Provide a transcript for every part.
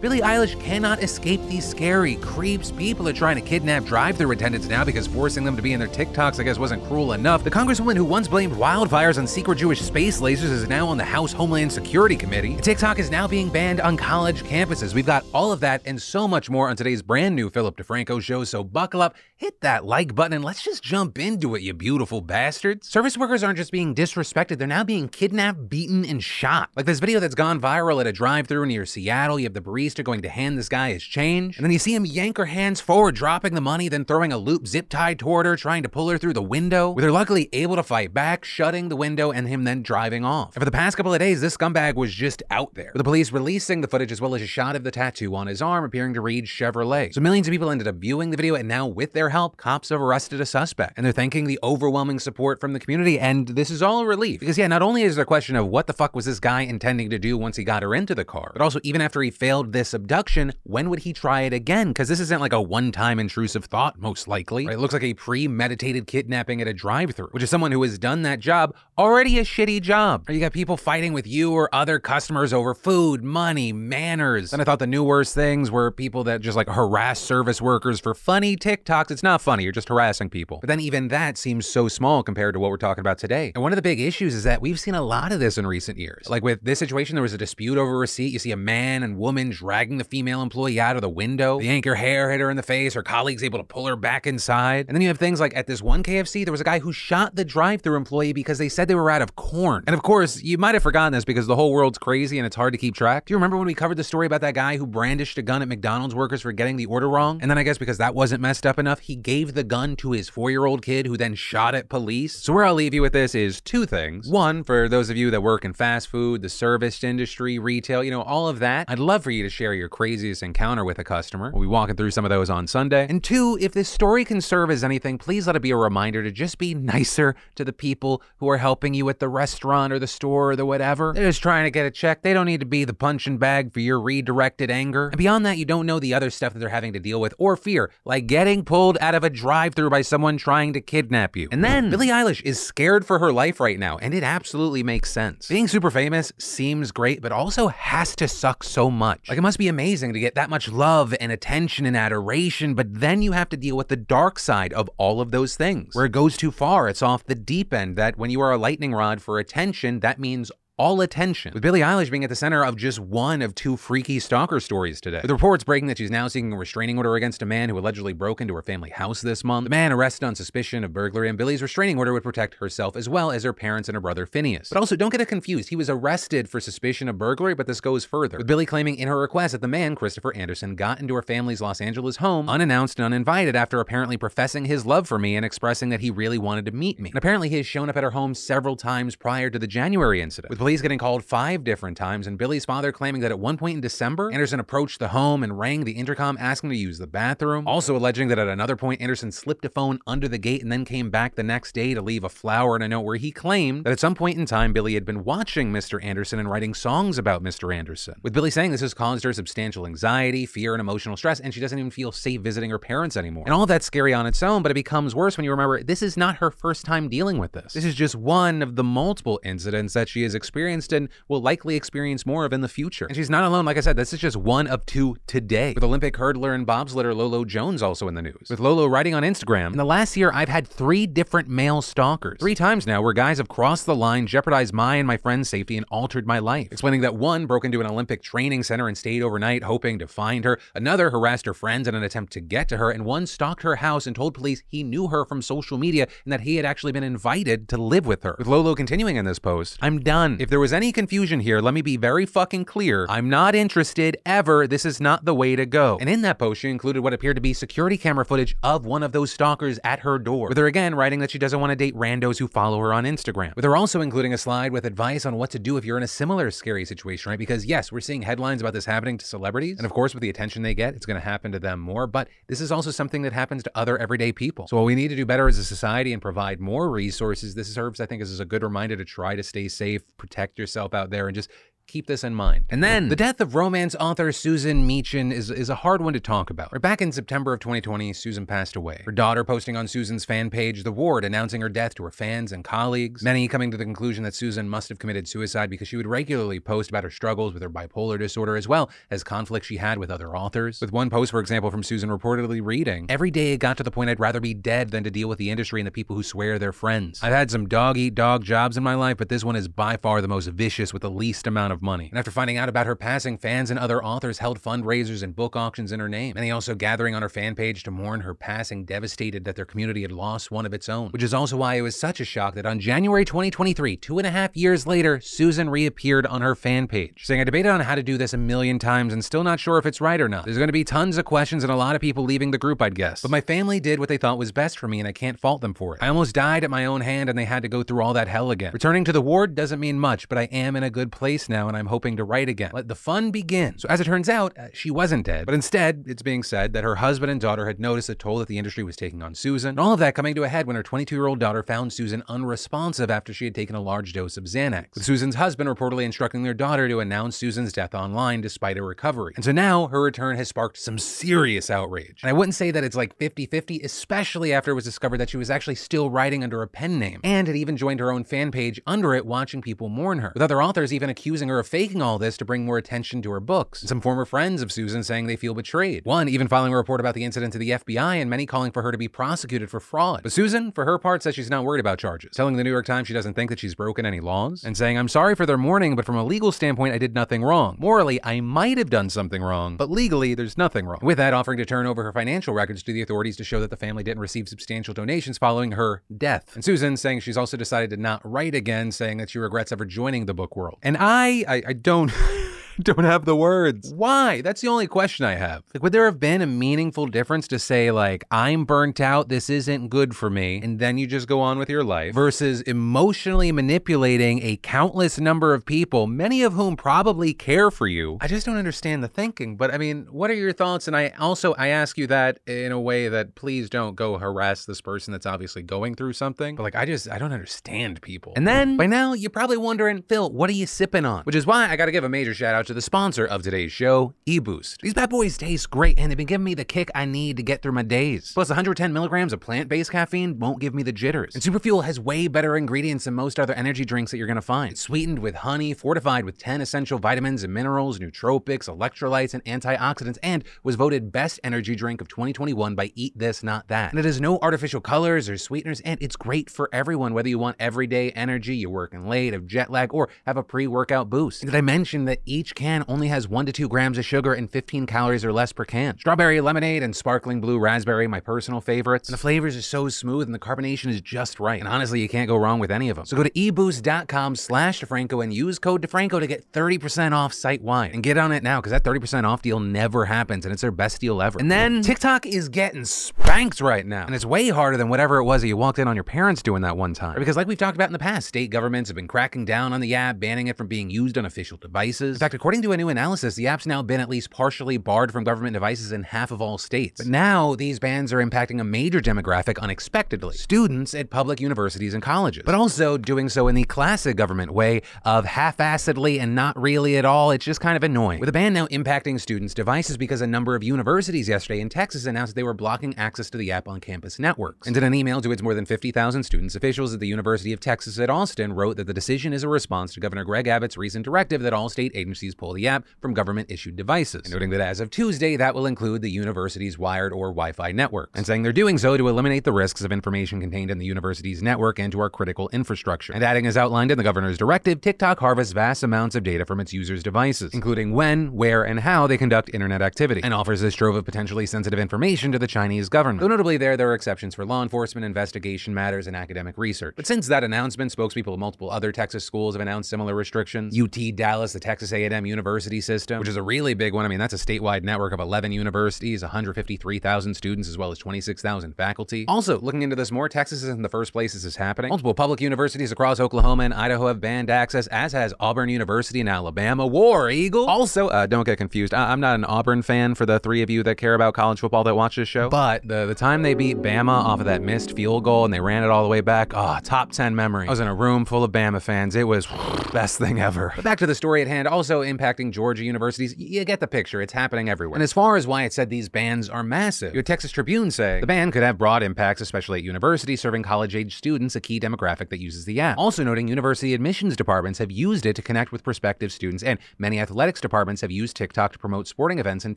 Billie Eilish cannot escape these scary creeps. People are trying to kidnap drive-through attendants now because forcing them to be in their TikToks, I guess, wasn't cruel enough. The congresswoman who once blamed wildfires on secret Jewish space lasers is now on the House Homeland Security Committee. TikTok is now being banned on college campuses. We've got all of that and so much more on today's brand new Philip DeFranco show. So buckle up, hit that like button, and let's just jump into it, you beautiful bastards. Service workers aren't just being disrespected; they're now being kidnapped, beaten, and shot. Like this video that's gone viral at a drive-through near Seattle. You have the barista going to hand this guy his change, and then you see him yank her hands forward, dropping the money, then throwing a loop zip tie toward her, trying to pull her through the window. With her luckily able to fight back, shutting the window, and him then driving off. And for the past couple of days, this scumbag was just out there. With the police releasing the footage as well as a shot of the tattoo on his arm appearing to read Chevrolet. So millions of people ended up viewing the video, and now with their help, cops have arrested a suspect. And they're thanking the overwhelming support from the community, and this is all a relief. Because yeah, not only is there a question of what the fuck was this guy intending to do once he got her into the car, but also even after he failed this abduction, when would he try it again? Because this isn't like a one-time intrusive thought, most likely. Right? It looks like a premeditated kidnapping at a drive-through, which is someone who has done that job already a shitty job. Or you got people fighting with you or other customers over food, money, manners. And I thought the new worst things were people that just like harass service workers for funny TikToks. It's not funny, you're just harassing people. But then even that seems so small compared to what we're talking about today. And one of the big issues is that we've seen a lot of this in recent years. Like with this situation, there was a dispute over a receipt. You see a man and woman dragging the female employee out of the window. The anchor hair, hit her in the face. Her colleagues able to pull her back inside. And then you have things like at this one KFC, there was a guy who shot the drive-through employee because they said they were out of corn. And of course, you might have forgotten this because the whole world's crazy and it's hard to keep track. Do you remember when we covered the story about that guy who brandished a gun at McDonald's workers for getting the order wrong? And then I guess because that wasn't messed up enough, he gave the gun to his four-year-old kid who then shot at police. So where I'll leave you with this is two things. One, for those of you that work in fast food, the service industry, retail, you know, all of that, I'd love for you to share your craziest encounter with a customer. We'll be walking through some of those on Sunday. And two, if this story can serve as anything, please let it be a reminder to just be nicer to the people who are helping you at the restaurant or the store or the whatever. They're just trying to get a check. They don't need to be the punching bag for your redirected anger. And beyond that, you don't know the other stuff that they're having to deal with or fear, like getting pulled out of a drive-through by someone trying to kidnap you. And then Billie Eilish is scared for her life right now, and it absolutely makes sense. Being super famous seems great, but also has to suck so much. Like it must be amazing to get that much love and attention and adoration, but then you have to deal with the dark side of all of those things. Where it goes too far, it's off the deep end that when you are a lightning rod for attention, that means all attention, with Billie Eilish being at the center of just one of two freaky stalker stories today. With reports breaking that she's now seeking a restraining order against a man who allegedly broke into her family house this month. The man arrested on suspicion of burglary, and Billie's restraining order would protect herself as well as her parents and her brother Phineas. But also, don't get it confused. He was arrested for suspicion of burglary, but this goes further. With Billie claiming in her request that the man, Christopher Anderson, got into her family's Los Angeles home unannounced and uninvited after apparently professing his love for me and expressing that he really wanted to meet me. And apparently, he has shown up at her home several times prior to the January incident. With police getting called five different times, and Billie's father claiming that at one point in December, Anderson approached the home and rang the intercom asking to use the bathroom. Also alleging that at another point, Anderson slipped a phone under the gate and then came back the next day to leave a flower and a note where he claimed that at some point in time, Billie had been watching Mr. Anderson and writing songs about Mr. Anderson. With Billie saying this has caused her substantial anxiety, fear, and emotional stress, and she doesn't even feel safe visiting her parents anymore. And all that's scary on its own, but it becomes worse when you remember this is not her first time dealing with this. This is just one of the multiple incidents that she has experienced and will likely experience more of in the future. And she's not alone. Like I said, this is just one of two today. With Olympic hurdler and bobsledder Lolo Jones also in the news. With Lolo writing on Instagram, in the last year, I've had three different male stalkers. Three times now where guys have crossed the line, jeopardized my and my friend's safety, and altered my life. Explaining that one broke into an Olympic training center and stayed overnight hoping to find her. Another harassed her friends in an attempt to get to her. And one stalked her house and told police he knew her from social media and that he had actually been invited to live with her. With Lolo continuing in this post, I'm done. If there was any confusion here, let me be very fucking clear. I'm not interested ever. This is not the way to go. And in that post, she included what appeared to be security camera footage of one of those stalkers at her door. With her again writing that she doesn't want to date randos who follow her on Instagram. With her also including a slide with advice on what to do if you're in a similar scary situation, right? Because yes, we're seeing headlines about this happening to celebrities. And of course, with the attention they get, it's going to happen to them more. But this is also something that happens to other everyday people. So what we need to do better as a society and provide more resources. This serves, I think, as a good reminder to try to stay safe, protect yourself out there, and just keep this in mind. And then the death of romance author Susan Meachen is, is a hard one to talk about. Back in September of 2020, Susan passed away. Her daughter posting on Susan's fan page, The Ward, announcing her death to her fans and colleagues. Many coming to the conclusion that Susan must have committed suicide because she would regularly post about her struggles with her bipolar disorder as well as conflicts she had with other authors. With one post, for example, from Susan reportedly reading, Every day it got to the point I'd rather be dead than to deal with the industry and the people who swear they're friends. I've had some dog eat dog jobs in my life, but this one is by far the most vicious with the least amount of money. And after finding out about her passing, fans and other authors held fundraisers and book auctions in her name. Many also gathering on her fan page to mourn her passing, devastated that their community had lost one of its own. Which is also why it was such a shock that on January 2023, two and a half years later, Susan reappeared on her fan page, saying, I debated on how to do this a million times and still not sure if it's right or not. There's going to be tons of questions and a lot of people leaving the group, I'd guess. But my family did what they thought was best for me, and I can't fault them for it. I almost died at my own hand, and they had to go through all that hell again. Returning to the ward doesn't mean much, but I am in a good place now, and I'm hoping to write again. Let the fun begin. So, as it turns out, uh, she wasn't dead, but instead, it's being said that her husband and daughter had noticed the toll that the industry was taking on Susan. And all of that coming to a head when her 22 year old daughter found Susan unresponsive after she had taken a large dose of Xanax, with Susan's husband reportedly instructing their daughter to announce Susan's death online despite her recovery. And so now her return has sparked some serious outrage. And I wouldn't say that it's like 50 50, especially after it was discovered that she was actually still writing under a pen name and had even joined her own fan page under it, watching people mourn her, with other authors even accusing her of faking all this to bring more attention to her books. Some former friends of Susan saying they feel betrayed. One even filing a report about the incident to the FBI, and many calling for her to be prosecuted for fraud. But Susan, for her part, says she's not worried about charges, telling the New York Times she doesn't think that she's broken any laws, and saying, I'm sorry for their mourning, but from a legal standpoint, I did nothing wrong. Morally, I might have done something wrong, but legally, there's nothing wrong. With that, offering to turn over her financial records to the authorities to show that the family didn't receive substantial donations following her death. And Susan saying she's also decided to not write again, saying that she regrets ever joining the book world. And I, I, I don't. don't have the words. Why? That's the only question I have. Like, would there have been a meaningful difference to say, like, I'm burnt out, this isn't good for me, and then you just go on with your life, versus emotionally manipulating a countless number of people, many of whom probably care for you? I just don't understand the thinking. But I mean, what are your thoughts? And I also I ask you that in a way that please don't go harass this person that's obviously going through something. But like, I just I don't understand people. And then by now you're probably wondering, Phil, what are you sipping on? Which is why I got to give a major shout out to the sponsor of today's show, eBoost. These bad boys taste great and they've been giving me the kick I need to get through my days. Plus, 110 milligrams of plant based caffeine won't give me the jitters. And Superfuel has way better ingredients than most other energy drinks that you're gonna find. It's sweetened with honey, fortified with 10 essential vitamins and minerals, nootropics, electrolytes, and antioxidants, and was voted best energy drink of 2021 by Eat This Not That. And it has no artificial colors or sweeteners, and it's great for everyone, whether you want everyday energy, you're working late, have jet lag, or have a pre workout boost. And did I mention that each can only has 1 to 2 grams of sugar and 15 calories or less per can. Strawberry lemonade and sparkling blue raspberry, my personal favorites. And the flavors are so smooth and the carbonation is just right. And honestly, you can't go wrong with any of them. So go to eboost.com slash DeFranco and use code DeFranco to get 30% off site wide. And get on it now because that 30% off deal never happens and it's their best deal ever. And then TikTok is getting spanked right now. And it's way harder than whatever it was that you walked in on your parents doing that one time. Because like we've talked about in the past, state governments have been cracking down on the app, banning it from being used on official devices. In fact, according to a new analysis, the app's now been at least partially barred from government devices in half of all states. But now these bans are impacting a major demographic unexpectedly students at public universities and colleges, but also doing so in the classic government way of half assedly and not really at all. It's just kind of annoying. With a ban now impacting students' devices because a number of universities yesterday in Texas announced they were blocking access to the app on campus networks. And in an email to its more than 50,000 students, officials at the University of Texas at Austin wrote that the decision is a response to Governor Greg Abbott's recent directive that all state agencies pull the app from government issued devices, noting that as of Tuesday, that will include the university's wired or Wi Fi network, and saying they're doing so to eliminate the risks of information contained in the university's network and to our critical infrastructure. And adding, as outlined in the governor's directive, TikTok harvests vast amounts of data from its users' devices, including when, where, and how they conduct internet activity, and offers this trove of potentially sensitive information to the Chinese government. Though notably, there, there are exceptions for law enforcement, investigation matters, and academic research. But since that announcement, spokespeople of multiple other Texas schools have announced similar restrictions. UT Dallas, the Texas A&M University system, which is a really big one. I mean, that's a statewide network of 11 universities, 153,000 students, as well as 26,000 faculty. Also, looking into this more, Texas isn't the first place this is happening. Multiple public universities across Oklahoma and Idaho have banned access, as has Auburn University in Alabama. War Eagle. Also, uh, don't get confused. I- am not an Auburn fan for the three of you that care about college football that watch this show, but the, the time they beat Bama off of that missed field goal and they ran it all the way back, oh, top 10 memory. I was in a room full of Bama fans. It was best thing ever. But back to the story at hand, also impacting Georgia universities. You get the picture. It's happening everywhere. And as far as why it said these bans are massive, your Texas Tribune say the ban could have broad impacts, especially at universities serving college-age students, a key demographic that uses the app. Also noting university admissions departments have used it to connect with prospective students, and many athletics departments have used TikTok to promote sporting events and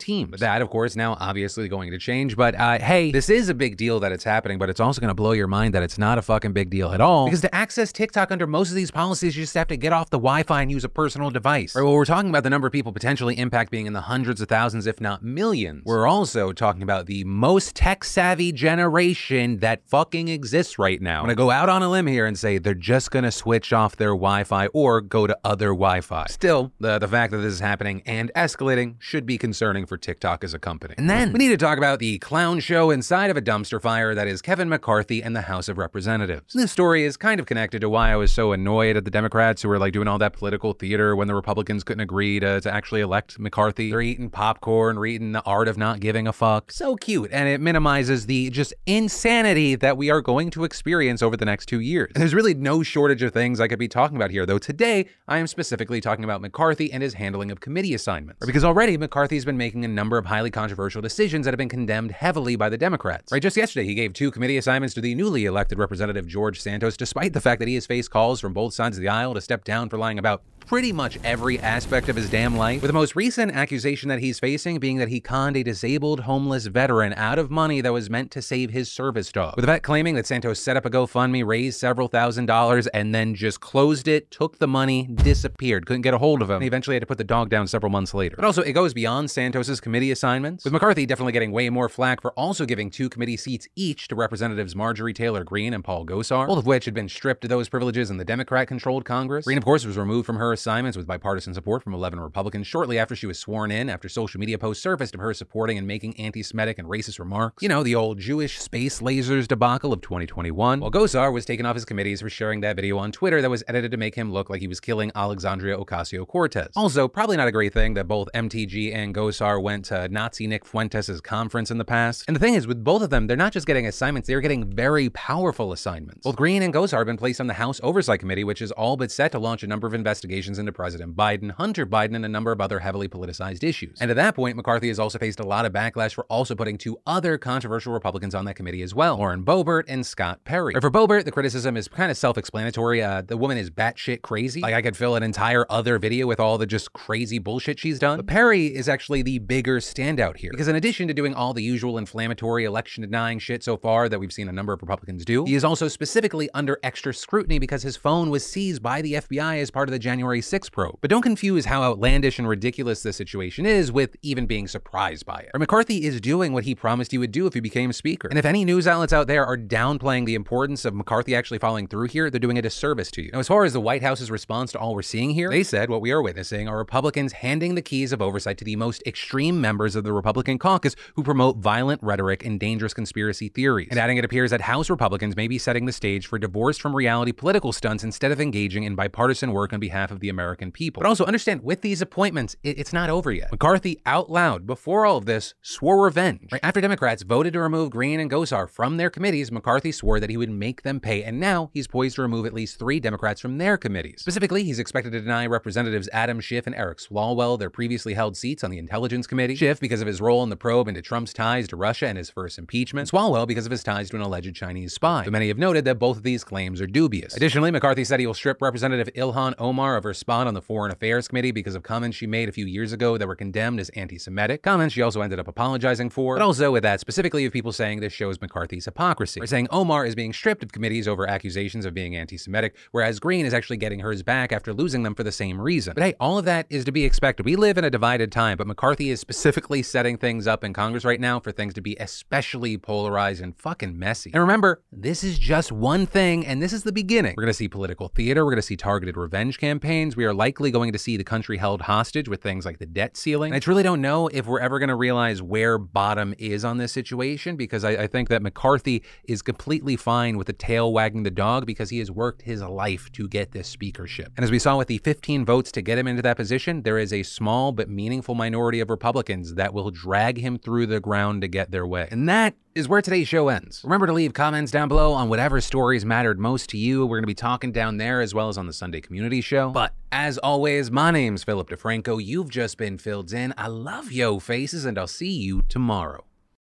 teams. That, of course, now obviously going to change. But uh, hey, this is a big deal that it's happening, but it's also going to blow your mind that it's not a fucking big deal at all. Because to access TikTok under most of these policies, you just have to get off the Wi-Fi and use a personal device. Right, well, we're talking about the number of people potentially impact being in the hundreds of thousands, if not millions. We're also talking about the most tech-savvy generation that fucking exists right now. I'm gonna go out on a limb here and say they're just gonna switch off their Wi-Fi or go to other Wi-Fi. Still, the, the fact that this is happening and escalating should be concerning for TikTok as a company. And then we need to talk about the clown show inside of a dumpster fire that is Kevin McCarthy and the House of Representatives. This story is kind of connected to why I was so annoyed at the Democrats who were like doing all that political theater when the Republicans couldn't agree to, to actually elect McCarthy. They're eating popcorn, reading The Art of Not Giving a Fuck. So cute. And it minimizes the just insanity that we are going to experience over the next two years. There's really no shortage of things I could be talking about here, though today I am specifically talking about McCarthy and his handling of committee assignments. Because already McCarthy's been making a number of highly controversial decisions that have been condemned heavily by the Democrats. Right, just yesterday he gave two committee assignments to the newly elected Representative George Santos, despite the fact that he has faced calls from both sides of the aisle to step down for lying about pretty much every aspect of his damn life, with the most recent accusation that he's facing being that he conned a disabled homeless veteran out of money that was meant to save his service dog. With the vet claiming that Santos set up a GoFundMe, raised several thousand dollars, and then just closed it, took the money, disappeared, couldn't get a hold of him, and eventually had to put the dog down several months later. But also, it goes beyond Santos's committee assignments, with McCarthy definitely getting way more flack for also giving two committee seats each to Representatives Marjorie Taylor Greene and Paul Gosar, both of which had been stripped of those privileges in the Democrat-controlled Congress. Greene, of course, was removed from her assignments with bipartisan support from 11 Republicans shortly after she was sworn in after social media posts surfaced of her supporting and making anti-Semitic and racist remarks. You know, the old Jewish space lasers debacle of 2021. While Gosar was taken off his committees for sharing that video on Twitter that was edited to make him look like he was killing Alexandria Ocasio-Cortez. Also, probably not a great thing that both MTG and Gosar went to Nazi Nick Fuentes' conference in the past. And the thing is, with both of them, they're not just getting assignments, they're getting very powerful assignments. Both Greene and Gosar have been placed on the House Oversight Committee, which is all but set to launch a number of investigations into President Biden, Hunter Biden, and a number of other heavily politicized issues. And at that point, McCarthy has also faced a lot of backlash for also putting two other controversial Republicans on that committee as well, Lauren Boebert and Scott Perry. for Boebert, the criticism is kind of self-explanatory. Uh, the woman is batshit crazy. Like I could fill an entire other video with all the just crazy bullshit she's done. But Perry is actually the bigger standout here because in addition to doing all the usual inflammatory election denying shit so far that we've seen a number of Republicans do, he is also specifically under extra scrutiny because his phone was seized by the FBI as part of the January 6 probe. But don't confuse how outlandish and ridiculous this situation is with even being surprised by it. Or McCarthy is doing what he promised he would do if he became speaker. And if any news outlets out there are downplaying the importance of McCarthy actually following through here, they're doing a disservice to you. Now, as far as the White House's response to all we're seeing here, they said what we are witnessing are Republicans handing the keys of oversight to the most extreme members of the Republican caucus who promote violent rhetoric and dangerous conspiracy theories. And adding it appears that House Republicans may be setting the stage for divorced from reality political stunts instead of engaging in bipartisan work on behalf of the American people. But also understand with these appointments, it, it's not over yet. McCarthy out loud before all of this swore revenge. Right after Democrats voted to remove Greene and Gosar from their committees, McCarthy swore that he would make them pay, and now he's poised to remove at least three Democrats from their committees. Specifically, he's expected to deny Representatives Adam Schiff and Eric Swalwell their previously held seats on the Intelligence Committee. Schiff because of his role in the probe into Trump's ties to Russia and his first impeachment. Swalwell because of his ties to an alleged Chinese spy. But many have noted that both of these claims are dubious. Additionally, McCarthy said he will strip Representative Ilhan Omar of her spot on the Foreign Affairs Committee because of comments she made a few years ago that were condemned as anti-Semitic. Comments she also ended up apologizing for. But also with that, specifically of people saying this shows McCarthy's hypocrisy. Or saying Omar is being stripped of committees over accusations of being anti-Semitic, whereas Greene is actually getting hers back after losing them for the same reason. But hey, all of that is to be expected. We live in a divided time, but McCarthy is specifically setting things up in Congress right now for things to be especially polarized and fucking messy. And remember, this is just one thing, and this is the beginning. We're gonna see political theater, we're gonna see targeted revenge campaigns, we are likely going to see the country held hostage with things like the debt ceiling. And I truly don't know if we're ever going to realize where bottom is on this situation because I, I think that McCarthy is completely fine with the tail wagging the dog because he has worked his life to get this speakership. And as we saw with the 15 votes to get him into that position, there is a small but meaningful minority of Republicans that will drag him through the ground to get their way. And that is where today's show ends. Remember to leave comments down below on whatever stories mattered most to you. We're going to be talking down there as well as on the Sunday Community Show. But as always, my name's Philip DeFranco. You've just been filled in. I love yo faces, and I'll see you tomorrow.